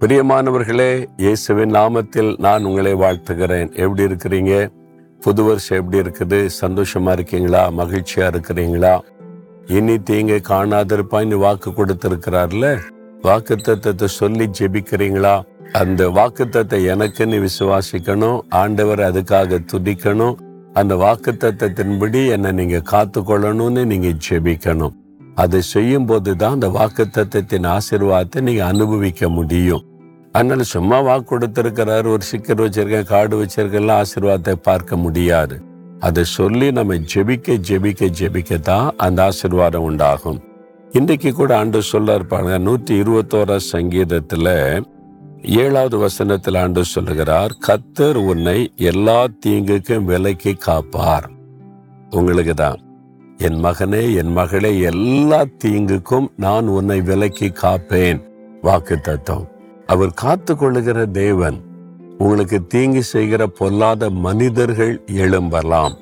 பிரியமானவர்களே இயேசுவின் நாமத்தில் நான் உங்களை வாழ்த்துகிறேன். எப்படி இருக்கிறீங்க? புது வருஷம் எப்படி இருக்குது? சந்தோஷமா இருக்கீங்களா? மகிழ்ச்சியா இருக்கிறீங்களா? இனி தீங்க காணாதிருப்பான்னு வாக்கு கொடுத்திருக்கிறார்ல? வாக்கு தத்துவத்தை சொல்லி ஜெபிக்கிறீங்களா? அந்த வாக்கு தத்தை எனக்குன்னு விசுவாசிக்கணும். ஆண்டவர் அதுக்காக துதிக்கணும். அந்த வாக்கு தத்தத்தின்படி என்னை நீங்க காத்து கொள்ளணும்னு நீங்க ஜெபிக்கணும். அதை செய்யும் போது தான் அந்த வாக்கு தத்துவத்தின் ஆசீர்வாதத்தை நீங்க அனுபவிக்க முடியும். அதனால சும்மா வாக்கு கொடுத்துருக்கிறார் ஒரு சிக்கர் வச்சிருக்கேன் காடு வச்சிருக்கெல்லாம் ஆசீர்வாதத்தை பார்க்க முடியாது. அதை சொல்லி நம்ம ஜெபிக்க ஜெபிக்க ஜெபிக்க தான் அந்த ஆசீர்வாதம் உண்டாகும். இன்றைக்கு கூட ஆண்டு சொல்ல இருப்பாங்க நூற்றி இருபத்தோரா சங்கீதத்தில் ஏழாவது வசனத்தில் ஆண்டு சொல்லுகிறார் கத்தர் உன்னை எல்லா தீங்குக்கும் விலைக்கு காப்பார். உங்களுக்கு தான். என் மகனே என் மகளே எல்லா தீங்குக்கும் நான் உன்னை விலக்கி காப்பேன். வாக்கு தத்துவம். அவர் காத்து கொள்ளுகிற தேவன் உங்களுக்கு தீங்கு செய்கிற பொல்லாத மனிதர்கள் எழும்பலாம்.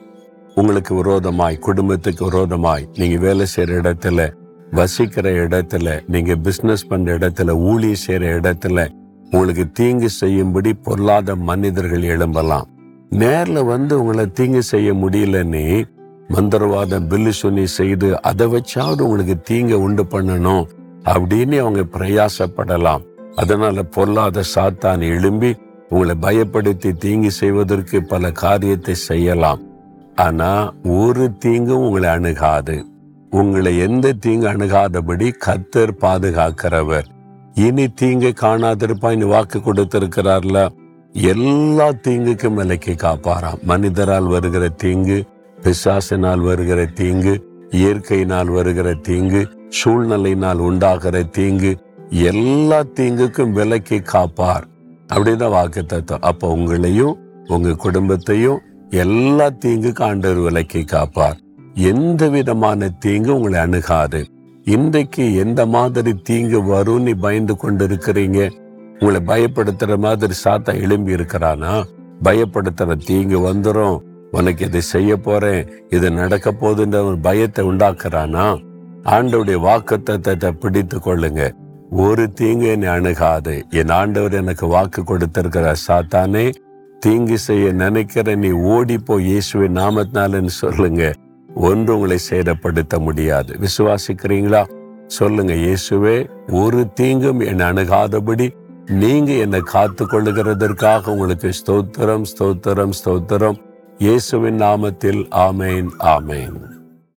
உங்களுக்கு விரோதமாய் குடும்பத்துக்கு விரோதமாய் நீங்க வேலை செய்யற இடத்துல வசிக்கிற இடத்துல நீங்க பிசினஸ் பண்ற இடத்துல ஊழிய செய்யற இடத்துல உங்களுக்கு தீங்கு செய்யும்படி பொல்லாத மனிதர்கள் எழும்பலாம். நேர்ல வந்து உங்களை தீங்கு செய்ய முடியலன்னு மந்திரவாதம் பில்லு சொல்லி செய்து அதை வச்சாவது உங்களுக்கு தீங்க உண்டு பண்ணணும் அப்படின்னு அவங்க பிரயாசப்படலாம். அதனால பொல்லாத சாத்தான் எழும்பி உங்களை பயப்படுத்தி தீங்கு செய்வதற்கு பல காரியத்தை செய்யலாம். ஆனா ஒரு தீங்கும் உங்களை அணுகாது. உங்களை எந்த தீங்கு அணுகாதபடி கத்தர் பாதுகாக்கிறவர். இனி தீங்கு காணாதிருப்பாய்னு வாக்கு கொடுத்திருக்கிறார்ல. எல்லா தீங்குக்கும் விலைக்கு காப்பாராம் மனிதரால் வருகிற தீங்கு பிசாசினால் வருகிற தீங்கு இயற்கையினால் வருகிற தீங்கு சூழ்நிலையினால் உண்டாகிற தீங்கு எல்லா தீங்குக்கும் விலைக்கு காப்பார். அப்படிதான் வாக்கு தத்துவம் அப்ப உங்களையும் உங்க குடும்பத்தையும் எல்லா தீங்குக்கும் ஆண்டவர் விலைக்கு காப்பார். எந்த விதமான தீங்கு உங்களை அணுகாது. இன்றைக்கு எந்த மாதிரி தீங்கு வரும்னு பயந்து கொண்டு இருக்கிறீங்க உங்களை பயப்படுத்துற மாதிரி சாத்தா எழும்பி இருக்கிறானா? பயப்படுத்துற தீங்கு வந்துரும். உனக்கு இதை செய்ய போறேன். இது நடக்க போகுதுன்ற ஒரு பயத்தை உண்டாக்குறானா? ஆண்டவுடைய வாக்குத்தத்தை பிடித்து கொள்ளுங்க. ஒரு தீங்கு என்னை அணுகாது. என் ஆண்டவர் எனக்கு வாக்கு கொடுத்திருக்கிற சாத்தானே தீங்கு செய்ய நினைக்கிற நீ ஓடிப்போ இயேசுவின் நாமத்தினாலன்னு சொல்லுங்க. ஒன்று உங்களை சேதப்படுத்த முடியாது. விசுவாசிக்கிறீங்களா? சொல்லுங்க இயேசுவே ஒரு தீங்கும் என்னை அணுகாதபடி நீங்க என்னை காத்து கொள்ளுகிறதற்காக உங்களுக்கு ஸ்தோத்திரம் ஸ்தோத்திரம் ஸ்தோத்திரம். இயேசுவின் நாமத்தில் ஆமேன் ஆமேன்.